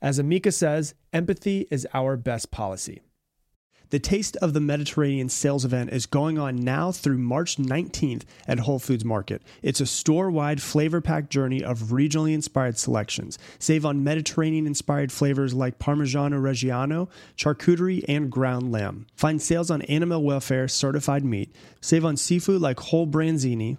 As Amica says, empathy is our best policy. The Taste of the Mediterranean sales event is going on now through March 19th at Whole Foods Market. It's a store wide flavor packed journey of regionally inspired selections. Save on Mediterranean inspired flavors like Parmigiano Reggiano, charcuterie, and ground lamb. Find sales on animal welfare certified meat. Save on seafood like whole branzini,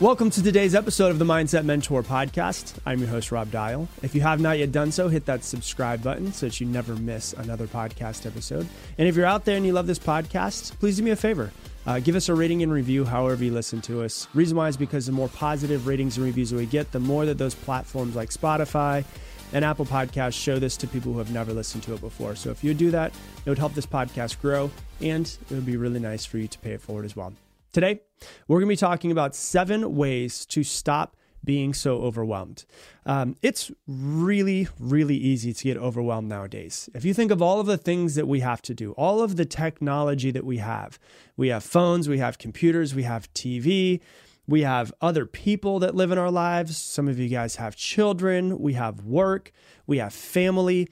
Welcome to today's episode of the Mindset Mentor podcast. I'm your host, Rob Dial. If you have not yet done so, hit that subscribe button so that you never miss another podcast episode. And if you're out there and you love this podcast, please do me a favor. Uh, give us a rating and review however you listen to us. Reason why is because the more positive ratings and reviews we get, the more that those platforms like Spotify and Apple Podcasts show this to people who have never listened to it before. So if you do that, it would help this podcast grow and it would be really nice for you to pay it forward as well. Today, we're going to be talking about seven ways to stop being so overwhelmed. Um, it's really, really easy to get overwhelmed nowadays. If you think of all of the things that we have to do, all of the technology that we have, we have phones, we have computers, we have TV, we have other people that live in our lives. Some of you guys have children, we have work, we have family.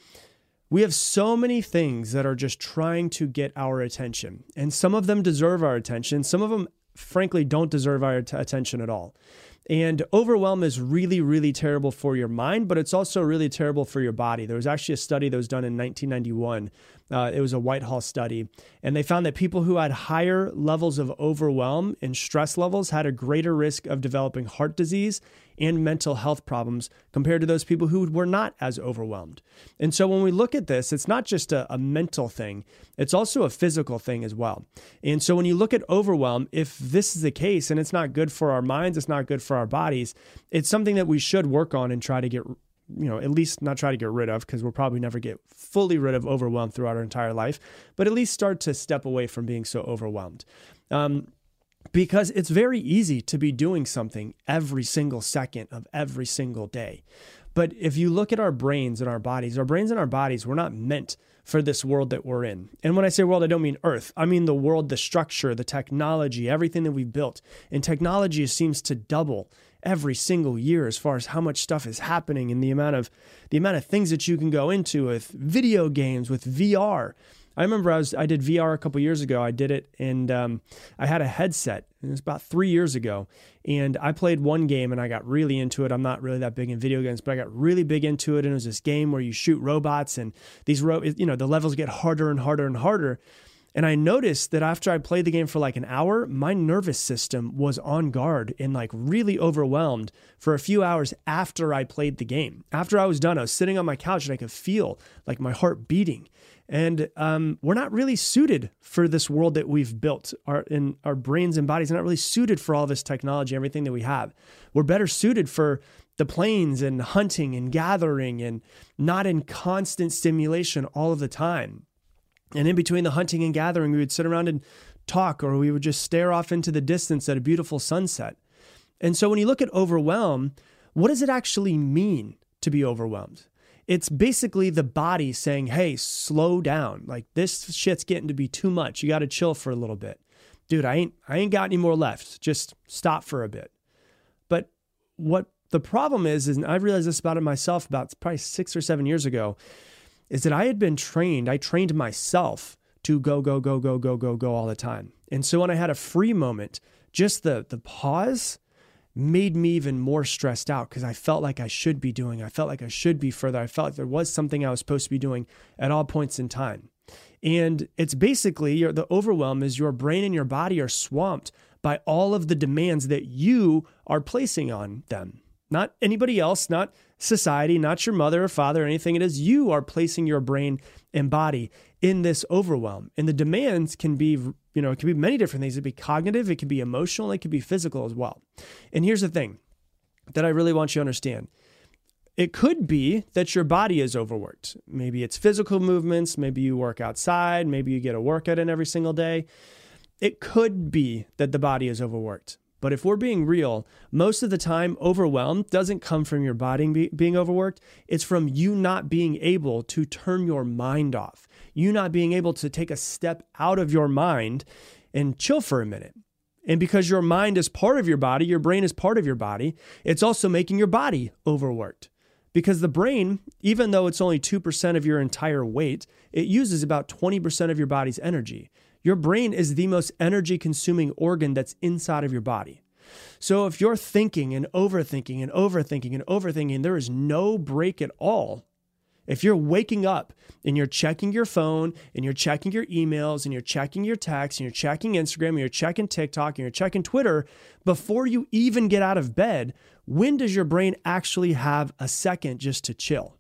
We have so many things that are just trying to get our attention, and some of them deserve our attention. Some of them, frankly, don't deserve our t- attention at all. And overwhelm is really, really terrible for your mind, but it's also really terrible for your body. There was actually a study that was done in 1991. Uh, it was a Whitehall study, and they found that people who had higher levels of overwhelm and stress levels had a greater risk of developing heart disease and mental health problems compared to those people who were not as overwhelmed. And so when we look at this, it's not just a, a mental thing, it's also a physical thing as well. And so when you look at overwhelm, if this is the case and it's not good for our minds, it's not good for our bodies, it's something that we should work on and try to get you know, at least not try to get rid of because we'll probably never get fully rid of overwhelm throughout our entire life, but at least start to step away from being so overwhelmed. Um, because it's very easy to be doing something every single second of every single day. But if you look at our brains and our bodies, our brains and our bodies, we're not meant for this world that we're in. And when I say world, I don't mean earth. I mean the world, the structure, the technology, everything that we've built. And technology seems to double every single year as far as how much stuff is happening and the amount of the amount of things that you can go into with video games, with VR. I remember I was I did VR a couple years ago. I did it and um, I had a headset. And it was about three years ago, and I played one game and I got really into it. I'm not really that big in video games, but I got really big into it. And it was this game where you shoot robots, and these ro- you know the levels get harder and harder and harder. And I noticed that after I played the game for like an hour, my nervous system was on guard and like really overwhelmed for a few hours after I played the game. After I was done, I was sitting on my couch and I could feel like my heart beating. And um, we're not really suited for this world that we've built. Our in our brains and bodies are not really suited for all this technology, everything that we have. We're better suited for the plains and hunting and gathering and not in constant stimulation all of the time. And in between the hunting and gathering, we would sit around and talk, or we would just stare off into the distance at a beautiful sunset. And so when you look at overwhelm, what does it actually mean to be overwhelmed? It's basically the body saying, hey, slow down. Like this shit's getting to be too much. You got to chill for a little bit. Dude, I ain't I ain't got any more left. Just stop for a bit. But what the problem is, is I realized this about it myself about probably six or seven years ago, is that I had been trained, I trained myself to go, go, go, go, go, go, go all the time. And so when I had a free moment, just the the pause made me even more stressed out because I felt like I should be doing. I felt like I should be further. I felt like there was something I was supposed to be doing at all points in time. And it's basically your, the overwhelm is your brain and your body are swamped by all of the demands that you are placing on them. Not anybody else, not society, not your mother or father or anything. It is you are placing your brain and body in this overwhelm. And the demands can be, you know, it can be many different things. It can be cognitive, it can be emotional, it can be physical as well. And here's the thing that I really want you to understand. It could be that your body is overworked. Maybe it's physical movements, maybe you work outside, maybe you get a workout in every single day. It could be that the body is overworked. But if we're being real, most of the time, overwhelm doesn't come from your body be, being overworked. It's from you not being able to turn your mind off, you not being able to take a step out of your mind and chill for a minute. And because your mind is part of your body, your brain is part of your body, it's also making your body overworked. Because the brain, even though it's only 2% of your entire weight, it uses about 20% of your body's energy. Your brain is the most energy consuming organ that's inside of your body. So if you're thinking and overthinking and overthinking and overthinking, there is no break at all. If you're waking up and you're checking your phone and you're checking your emails and you're checking your texts and you're checking Instagram and you're checking TikTok and you're checking Twitter before you even get out of bed, when does your brain actually have a second just to chill?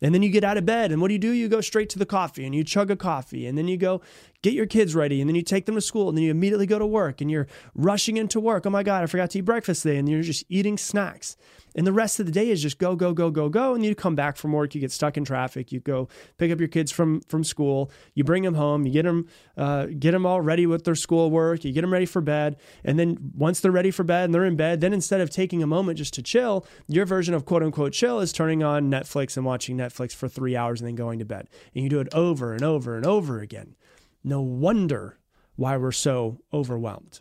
And then you get out of bed, and what do you do? You go straight to the coffee and you chug a coffee, and then you go get your kids ready, and then you take them to school, and then you immediately go to work, and you're rushing into work. Oh my God, I forgot to eat breakfast today, and you're just eating snacks. And the rest of the day is just go, go, go, go, go. And you come back from work, you get stuck in traffic, you go pick up your kids from from school, you bring them home, you get them uh, get them all ready with their schoolwork, you get them ready for bed, and then once they're ready for bed and they're in bed, then instead of taking a moment just to chill, your version of quote unquote chill is turning on Netflix and watching Netflix for three hours and then going to bed. And you do it over and over and over again. No wonder why we're so overwhelmed.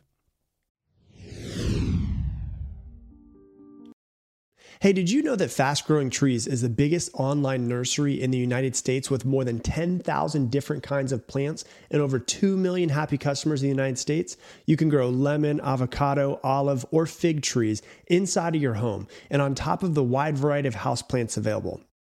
Hey, did you know that Fast Growing Trees is the biggest online nursery in the United States with more than 10,000 different kinds of plants and over 2 million happy customers in the United States? You can grow lemon, avocado, olive, or fig trees inside of your home and on top of the wide variety of houseplants available.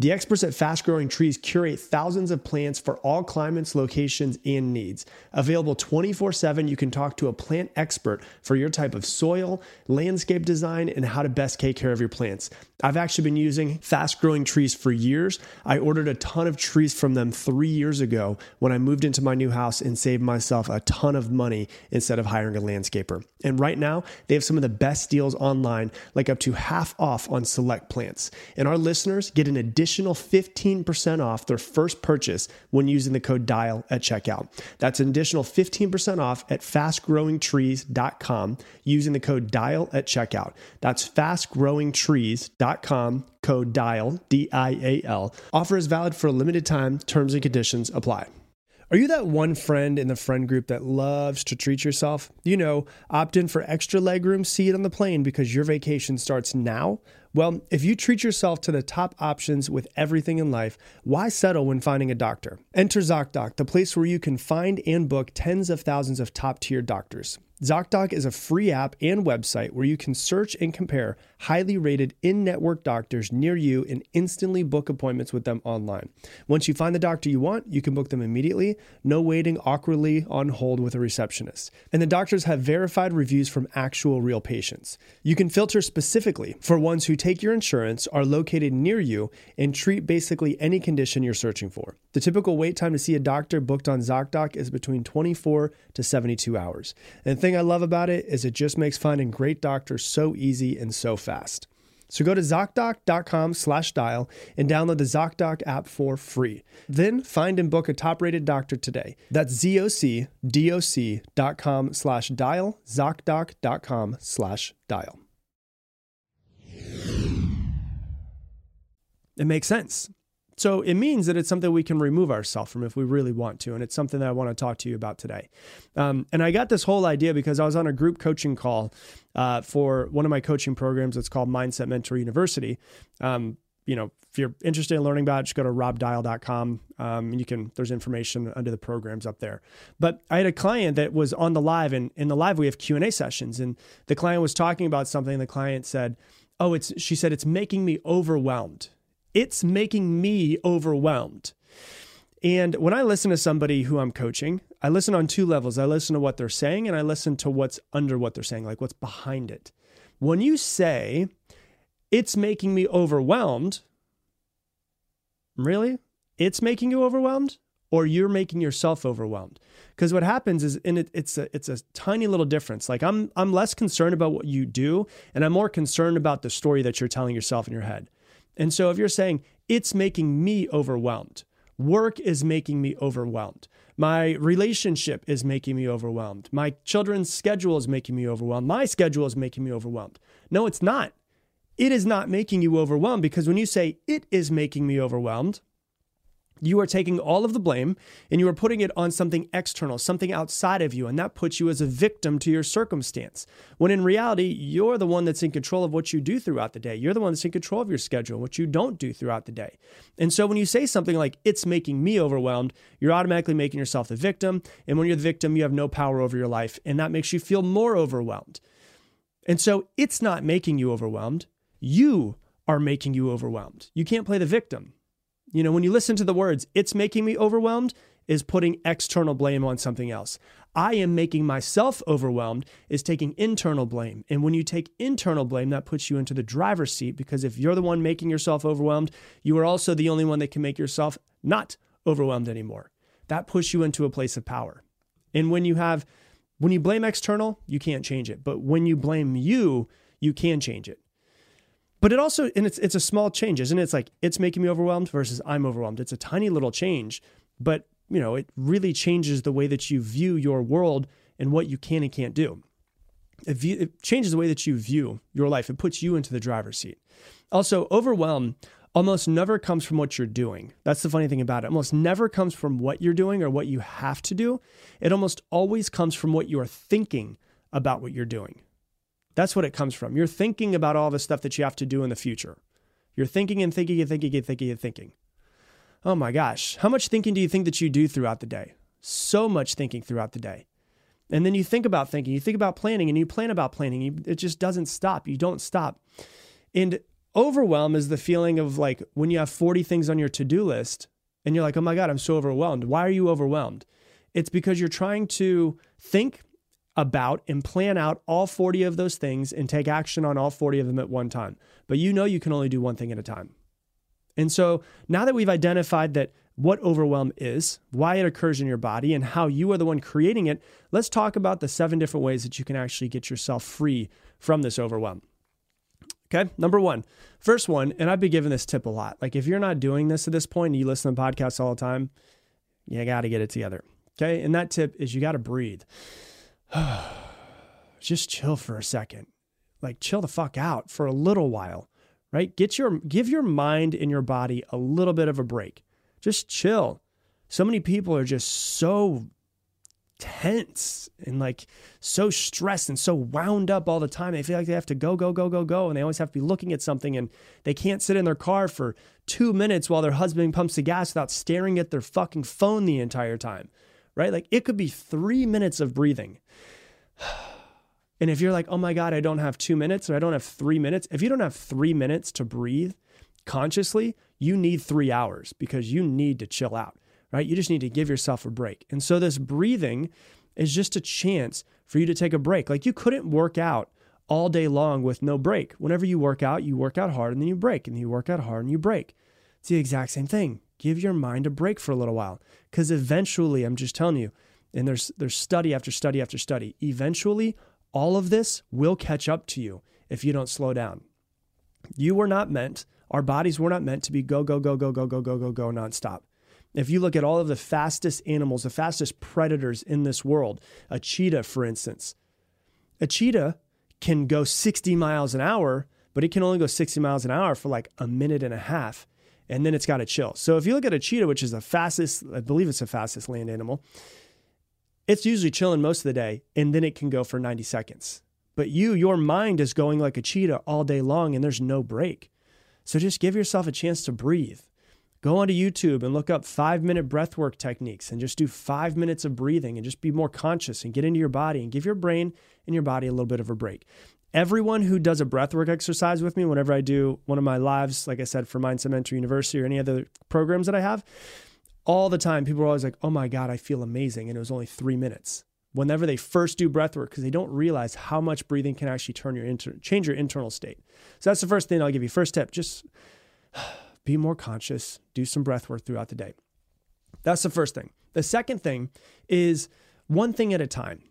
The experts at Fast Growing Trees curate thousands of plants for all climates, locations, and needs. Available 24 7, you can talk to a plant expert for your type of soil, landscape design, and how to best take care of your plants. I've actually been using Fast Growing Trees for years. I ordered a ton of trees from them three years ago when I moved into my new house and saved myself a ton of money instead of hiring a landscaper. And right now, they have some of the best deals online, like up to half off on select plants. And our listeners get an additional additional 15% off their first purchase when using the code DIAL at checkout. That's an additional 15% off at fastgrowingtrees.com using the code DIAL at checkout. That's fastgrowingtrees.com, code DIAL, D I A L. Offer is valid for a limited time, terms and conditions apply. Are you that one friend in the friend group that loves to treat yourself? You know, opt in for extra legroom seat on the plane because your vacation starts now well, if you treat yourself to the top options with everything in life, why settle when finding a doctor? Enter ZocDoc, the place where you can find and book tens of thousands of top tier doctors. ZocDoc is a free app and website where you can search and compare highly rated in network doctors near you and instantly book appointments with them online. Once you find the doctor you want, you can book them immediately, no waiting awkwardly on hold with a receptionist. And the doctors have verified reviews from actual real patients. You can filter specifically for ones who take your insurance, are located near you, and treat basically any condition you're searching for. The typical wait time to see a doctor booked on ZocDoc is between 24 to 72 hours. And thing I love about it is it just makes finding great doctors so easy and so fast. So go to ZocDoc.com slash dial and download the ZocDoc app for free. Then find and book a top-rated doctor today. That's ZocDoc.com slash dial, ZocDoc.com slash dial. It makes sense. So it means that it's something we can remove ourselves from if we really want to. And it's something that I want to talk to you about today. Um, and I got this whole idea because I was on a group coaching call uh, for one of my coaching programs. It's called Mindset Mentor University. Um, you know, if you're interested in learning about it, just go to robdial.com. Um, and you can, there's information under the programs up there. But I had a client that was on the live and in the live, we have Q and A sessions and the client was talking about something. The client said, Oh, it's, she said, it's making me overwhelmed. It's making me overwhelmed. And when I listen to somebody who I'm coaching, I listen on two levels. I listen to what they're saying and I listen to what's under what they're saying, like what's behind it. When you say, it's making me overwhelmed, really? It's making you overwhelmed? Or you're making yourself overwhelmed? Because what happens is, and it, it's a it's a tiny little difference. Like I'm I'm less concerned about what you do, and I'm more concerned about the story that you're telling yourself in your head. And so if you're saying it's making me overwhelmed, work is making me overwhelmed. My relationship is making me overwhelmed. My children's schedule is making me overwhelmed. My schedule is making me overwhelmed. No, it's not. It is not making you overwhelmed because when you say it is making me overwhelmed, you are taking all of the blame and you are putting it on something external, something outside of you, and that puts you as a victim to your circumstance. When in reality, you're the one that's in control of what you do throughout the day. You're the one that's in control of your schedule, what you don't do throughout the day. And so when you say something like, it's making me overwhelmed, you're automatically making yourself the victim. And when you're the victim, you have no power over your life, and that makes you feel more overwhelmed. And so it's not making you overwhelmed. You are making you overwhelmed. You can't play the victim. You know, when you listen to the words, it's making me overwhelmed, is putting external blame on something else. I am making myself overwhelmed, is taking internal blame. And when you take internal blame, that puts you into the driver's seat because if you're the one making yourself overwhelmed, you are also the only one that can make yourself not overwhelmed anymore. That puts you into a place of power. And when you have, when you blame external, you can't change it. But when you blame you, you can change it. But it also, and it's it's a small change, isn't it? It's like it's making me overwhelmed versus I'm overwhelmed. It's a tiny little change, but you know, it really changes the way that you view your world and what you can and can't do. It, view, it changes the way that you view your life. It puts you into the driver's seat. Also, overwhelm almost never comes from what you're doing. That's the funny thing about it. Almost never comes from what you're doing or what you have to do. It almost always comes from what you're thinking about what you're doing. That's what it comes from. You're thinking about all the stuff that you have to do in the future. You're thinking and thinking and thinking and thinking and thinking. Oh my gosh. How much thinking do you think that you do throughout the day? So much thinking throughout the day. And then you think about thinking, you think about planning, and you plan about planning. It just doesn't stop. You don't stop. And overwhelm is the feeling of like when you have 40 things on your to do list and you're like, oh my God, I'm so overwhelmed. Why are you overwhelmed? It's because you're trying to think about and plan out all 40 of those things and take action on all 40 of them at one time. But you know you can only do one thing at a time. And so now that we've identified that what overwhelm is, why it occurs in your body, and how you are the one creating it, let's talk about the seven different ways that you can actually get yourself free from this overwhelm. Okay, number one, first one, and I've been giving this tip a lot. Like if you're not doing this at this point and you listen to podcasts all the time, you got to get it together. Okay, and that tip is you got to breathe. just chill for a second. Like chill the fuck out for a little while, right? Get your give your mind and your body a little bit of a break. Just chill. So many people are just so tense and like so stressed and so wound up all the time. They feel like they have to go, go, go, go, go. And they always have to be looking at something and they can't sit in their car for two minutes while their husband pumps the gas without staring at their fucking phone the entire time right? Like it could be three minutes of breathing. And if you're like, oh my God, I don't have two minutes or I don't have three minutes, if you don't have three minutes to breathe consciously, you need three hours because you need to chill out, right? You just need to give yourself a break. And so this breathing is just a chance for you to take a break. Like you couldn't work out all day long with no break. Whenever you work out, you work out hard and then you break, and then you work out hard and you break. It's the exact same thing give your mind a break for a little while. Because eventually i'm just telling you and there's there's study after study after study eventually all of this will catch up to you if you don't slow down. You were not meant our bodies were not meant to be go go go go go go go go go nonstop. If you look at all of the fastest animals the fastest predators in this world a cheetah for instance. A cheetah can go 60 miles an hour but it can only go 60 miles an hour for like a minute and a half and then it's got to chill. So if you look at a cheetah, which is the fastest, I believe it's the fastest land animal, it's usually chilling most of the day and then it can go for 90 seconds. But you, your mind is going like a cheetah all day long and there's no break. So just give yourself a chance to breathe. Go onto YouTube and look up five minute breathwork techniques and just do five minutes of breathing and just be more conscious and get into your body and give your brain and your body a little bit of a break. Everyone who does a breathwork exercise with me, whenever I do one of my lives, like I said, for Mindset Mentor University or any other programs that I have, all the time, people are always like, oh my God, I feel amazing. And it was only three minutes. Whenever they first do breath work, because they don't realize how much breathing can actually turn your inter- change your internal state. So that's the first thing I'll give you. First tip, just be more conscious, do some breath work throughout the day. That's the first thing. The second thing is one thing at a time.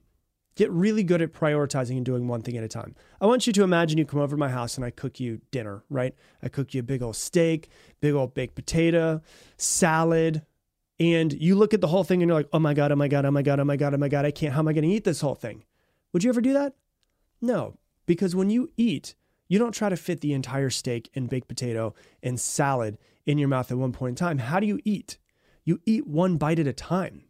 Get really good at prioritizing and doing one thing at a time. I want you to imagine you come over to my house and I cook you dinner, right? I cook you a big old steak, big old baked potato, salad, and you look at the whole thing and you're like, oh my God, oh my God, oh my God, oh my God, oh my God, I can't, how am I going to eat this whole thing? Would you ever do that? No, because when you eat, you don't try to fit the entire steak and baked potato and salad in your mouth at one point in time. How do you eat? You eat one bite at a time.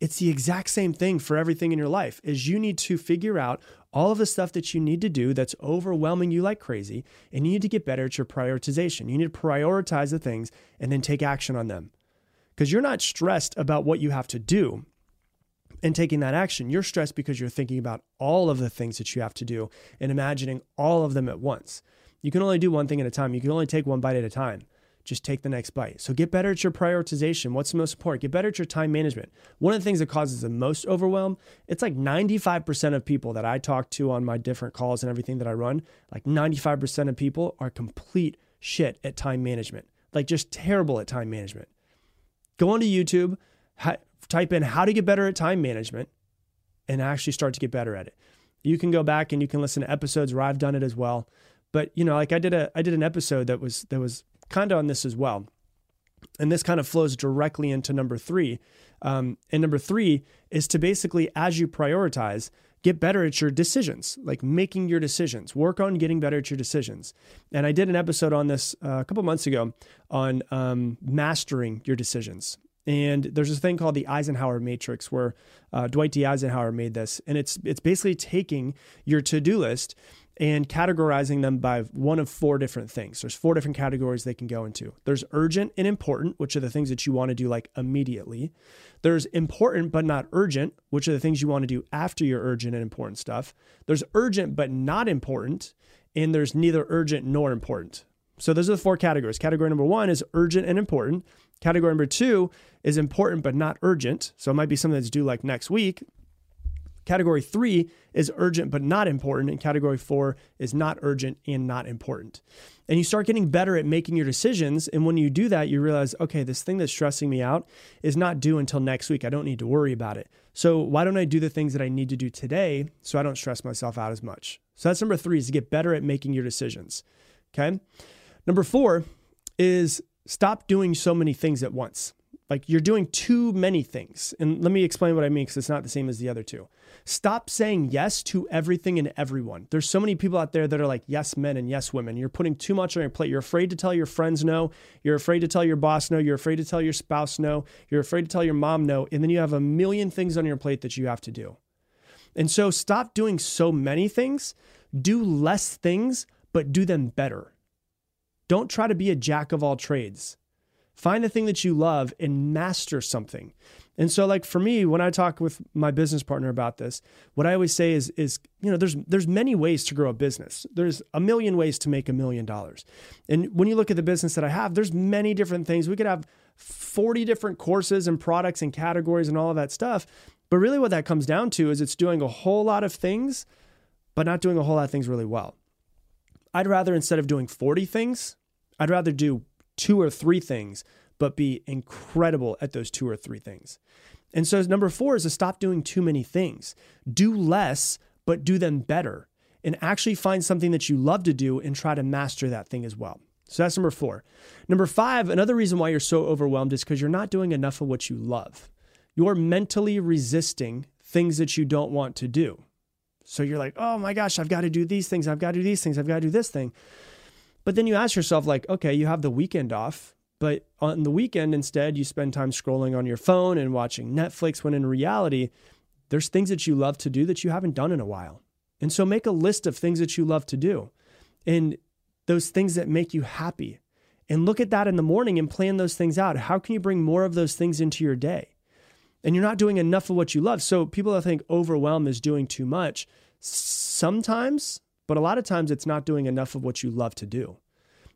It's the exact same thing for everything in your life is you need to figure out all of the stuff that you need to do that's overwhelming you like crazy and you need to get better at your prioritization. You need to prioritize the things and then take action on them. Cuz you're not stressed about what you have to do and taking that action. You're stressed because you're thinking about all of the things that you have to do and imagining all of them at once. You can only do one thing at a time. You can only take one bite at a time just take the next bite. So get better at your prioritization. What's the most important? Get better at your time management. One of the things that causes the most overwhelm, it's like 95% of people that I talk to on my different calls and everything that I run, like 95% of people are complete shit at time management. Like just terrible at time management. Go onto YouTube, ha- type in how to get better at time management and actually start to get better at it. You can go back and you can listen to episodes where I've done it as well. But you know, like I did a I did an episode that was that was kind of on this as well. And this kind of flows directly into number three. Um, and number three is to basically, as you prioritize, get better at your decisions, like making your decisions. Work on getting better at your decisions. And I did an episode on this uh, a couple months ago on um, mastering your decisions. And there's this thing called the Eisenhower Matrix, where uh, Dwight D. Eisenhower made this, and it's it's basically taking your to do list and categorizing them by one of four different things. There's four different categories they can go into. There's urgent and important, which are the things that you want to do like immediately. There's important but not urgent, which are the things you want to do after your urgent and important stuff. There's urgent but not important, and there's neither urgent nor important. So those are the four categories. Category number one is urgent and important. Category number two is important but not urgent. So it might be something that's due like next week. Category three is urgent but not important, and category four is not urgent and not important. And you start getting better at making your decisions. And when you do that, you realize, okay, this thing that's stressing me out is not due until next week. I don't need to worry about it. So why don't I do the things that I need to do today so I don't stress myself out as much? So that's number three is to get better at making your decisions. Okay. Number four is stop doing so many things at once. Like you're doing too many things. And let me explain what I mean because it's not the same as the other two. Stop saying yes to everything and everyone. There's so many people out there that are like yes men and yes women. You're putting too much on your plate. You're afraid to tell your friends no. You're afraid to tell your boss no. You're afraid to tell your spouse no. You're afraid to tell your mom no. And then you have a million things on your plate that you have to do. And so stop doing so many things. Do less things, but do them better. Don't try to be a jack of all trades. Find the thing that you love and master something. And so like for me when I talk with my business partner about this, what I always say is is you know there's there's many ways to grow a business. There's a million ways to make a million dollars. And when you look at the business that I have, there's many different things. We could have 40 different courses and products and categories and all of that stuff. But really what that comes down to is it's doing a whole lot of things but not doing a whole lot of things really well. I'd rather instead of doing 40 things, I'd rather do two or three things, but be incredible at those two or three things. And so, number four is to stop doing too many things. Do less, but do them better. And actually find something that you love to do and try to master that thing as well. So that's number four. Number five, another reason why you're so overwhelmed is because you're not doing enough of what you love. You're mentally resisting things that you don't want to do. So you're like, oh my gosh, I've got to do these things. I've got to do these things. I've got to do this thing. But then you ask yourself, like, okay, you have the weekend off, but on the weekend, instead, you spend time scrolling on your phone and watching Netflix when in reality, there's things that you love to do that you haven't done in a while. And so make a list of things that you love to do. And those things that make you happy and look at that in the morning and plan those things out. How can you bring more of those things into your day? And you're not doing enough of what you love. So people that think overwhelm is doing too much, sometimes, but a lot of times it's not doing enough of what you love to do.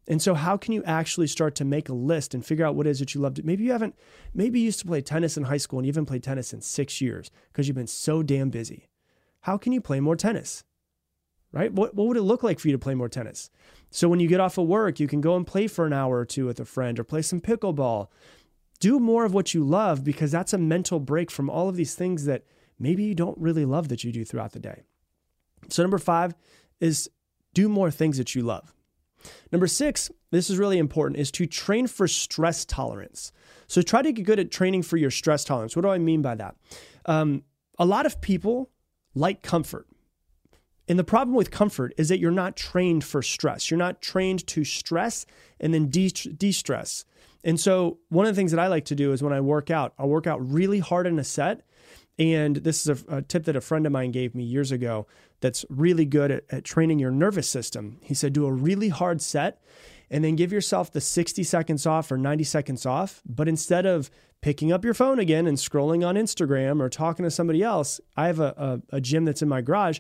And so, how can you actually start to make a list and figure out what it is that you love to? Maybe you haven't, maybe you used to play tennis in high school and you haven't played tennis in six years because you've been so damn busy. How can you play more tennis? Right? What, what would it look like for you to play more tennis? So, when you get off of work, you can go and play for an hour or two with a friend or play some pickleball. Do more of what you love because that's a mental break from all of these things that maybe you don't really love that you do throughout the day. So, number five is do more things that you love. Number six, this is really important, is to train for stress tolerance. So try to get good at training for your stress tolerance. What do I mean by that? Um, a lot of people like comfort. And the problem with comfort is that you're not trained for stress. You're not trained to stress and then de stress. And so, one of the things that I like to do is when I work out, I'll work out really hard in a set and this is a, a, tip that a friend of mine gave me years ago that's really good at, at training your nervous system. He said, do a really hard set and then give yourself the 60 seconds off or 90 seconds off. But instead of picking up your phone again and scrolling on Instagram or talking to somebody else, I have a, a, a gym that's in my garage.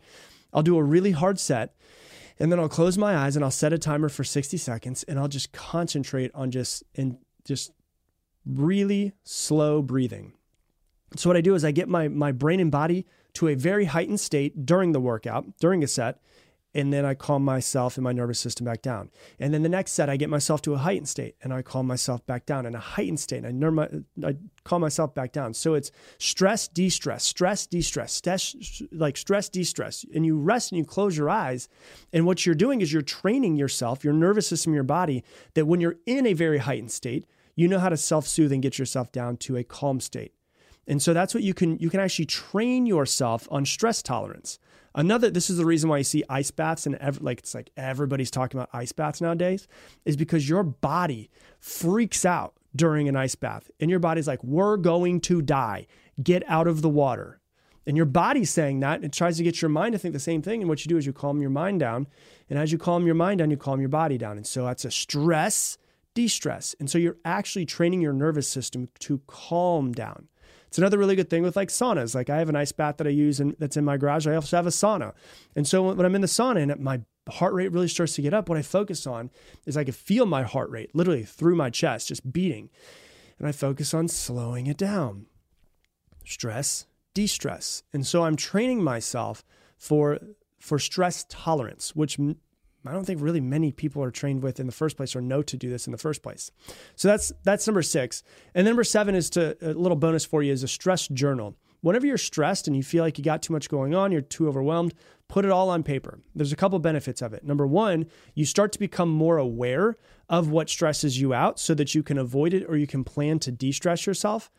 I'll do a really hard set and then I'll close my eyes and I'll set a timer for 60 seconds and I'll just concentrate on just and just really slow breathing. So what I do is I get my my brain and body to a very heightened state during the workout, during a set, and then I calm myself and my nervous system back down. And then the next set, I get myself to a heightened state, and I calm myself back down. in a heightened state, I, I calm myself back down. So it's stress, de-stress, stress, de-stress, stress, like stress, de-stress. And you rest and you close your eyes, and what you're doing is you're training yourself, your nervous system, your body, that when you're in a very heightened state, you know how to self-soothe and get yourself down to a calm state. And so that's what you can you can actually train yourself on stress tolerance. Another this is the reason why you see ice baths and ev- like it's like everybody's talking about ice baths nowadays is because your body freaks out during an ice bath and your body's like we're going to die. Get out of the water. And your body's saying that. And it tries to get your mind to think the same thing. And what you do is you calm your mind down. And as you calm your mind down, you calm your body down. And so that's a stress, de stress. And so you're actually training your nervous system to calm down. It's another really good thing with like saunas. Like I have an ice bath that I use and that's in my garage. I also have a sauna. And so when I'm in the sauna and my heart rate really starts to get up, what I focus on is I can feel my heart rate literally through my chest just beating. And I focus on slowing it down. Stress, de-stress. And so I'm training myself for for stress tolerance, which I don't think really many people are trained with in the first place or know to do this in the first place. So that's that's number six. And number seven is to a little bonus for you is a stress journal. Whenever you're stressed and you feel like you got too much going on, you're too overwhelmed, put it all on paper. There's a couple benefits of it. Number one, you start to become more aware of what stresses you out so that you can avoid it or you can plan to de-stress yourself.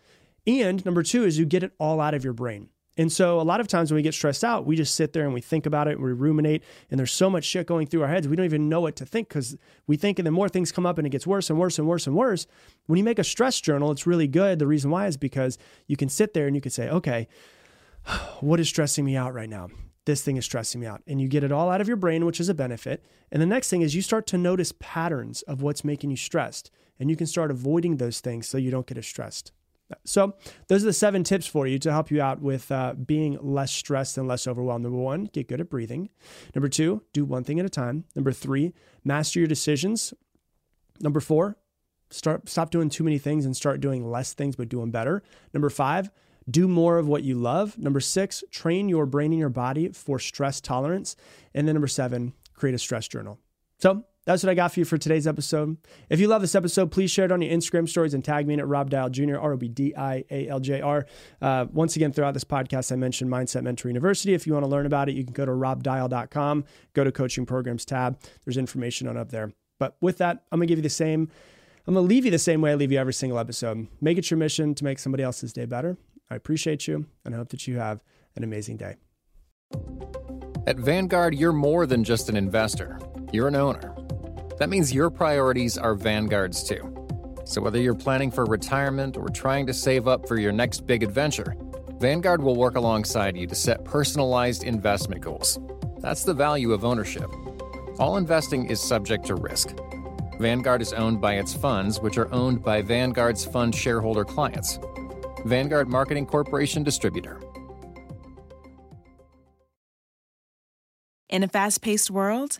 And number two is you get it all out of your brain. And so a lot of times when we get stressed out, we just sit there and we think about it and we ruminate and there's so much shit going through our heads. We don't even know what to think because we think and then more things come up and it gets worse and worse and worse and worse. When you make a stress journal, it's really good. The reason why is because you can sit there and you can say, okay, what is stressing me out right now? This thing is stressing me out. And you get it all out of your brain, which is a benefit. And the next thing is you start to notice patterns of what's making you stressed. And you can start avoiding those things so you don't get as stressed. So, those are the seven tips for you to help you out with uh, being less stressed and less overwhelmed. Number one, get good at breathing. Number two, do one thing at a time. Number three, master your decisions. Number four, start stop doing too many things and start doing less things but doing better. Number five, do more of what you love. Number six, train your brain and your body for stress tolerance. And then number seven, create a stress journal. So that's what I got for you for today's episode. If you love this episode, please share it on your Instagram stories and tag me in at Rob Dial Jr., R O B D I A L J R. Uh, once again, throughout this podcast, I mentioned Mindset Mentor University. If you want to learn about it, you can go to robdial.com, go to coaching programs tab. There's information on up there. But with that, I'm going to give you the same, I'm going to leave you the same way I leave you every single episode. Make it your mission to make somebody else's day better. I appreciate you and I hope that you have an amazing day. At Vanguard, you're more than just an investor, you're an owner that means your priorities are Vanguard's too. So whether you're planning for retirement or trying to save up for your next big adventure, Vanguard will work alongside you to set personalized investment goals. That's the value of ownership. All investing is subject to risk. Vanguard is owned by its funds, which are owned by Vanguard's fund shareholder clients. Vanguard Marketing Corporation Distributor. In a fast paced world,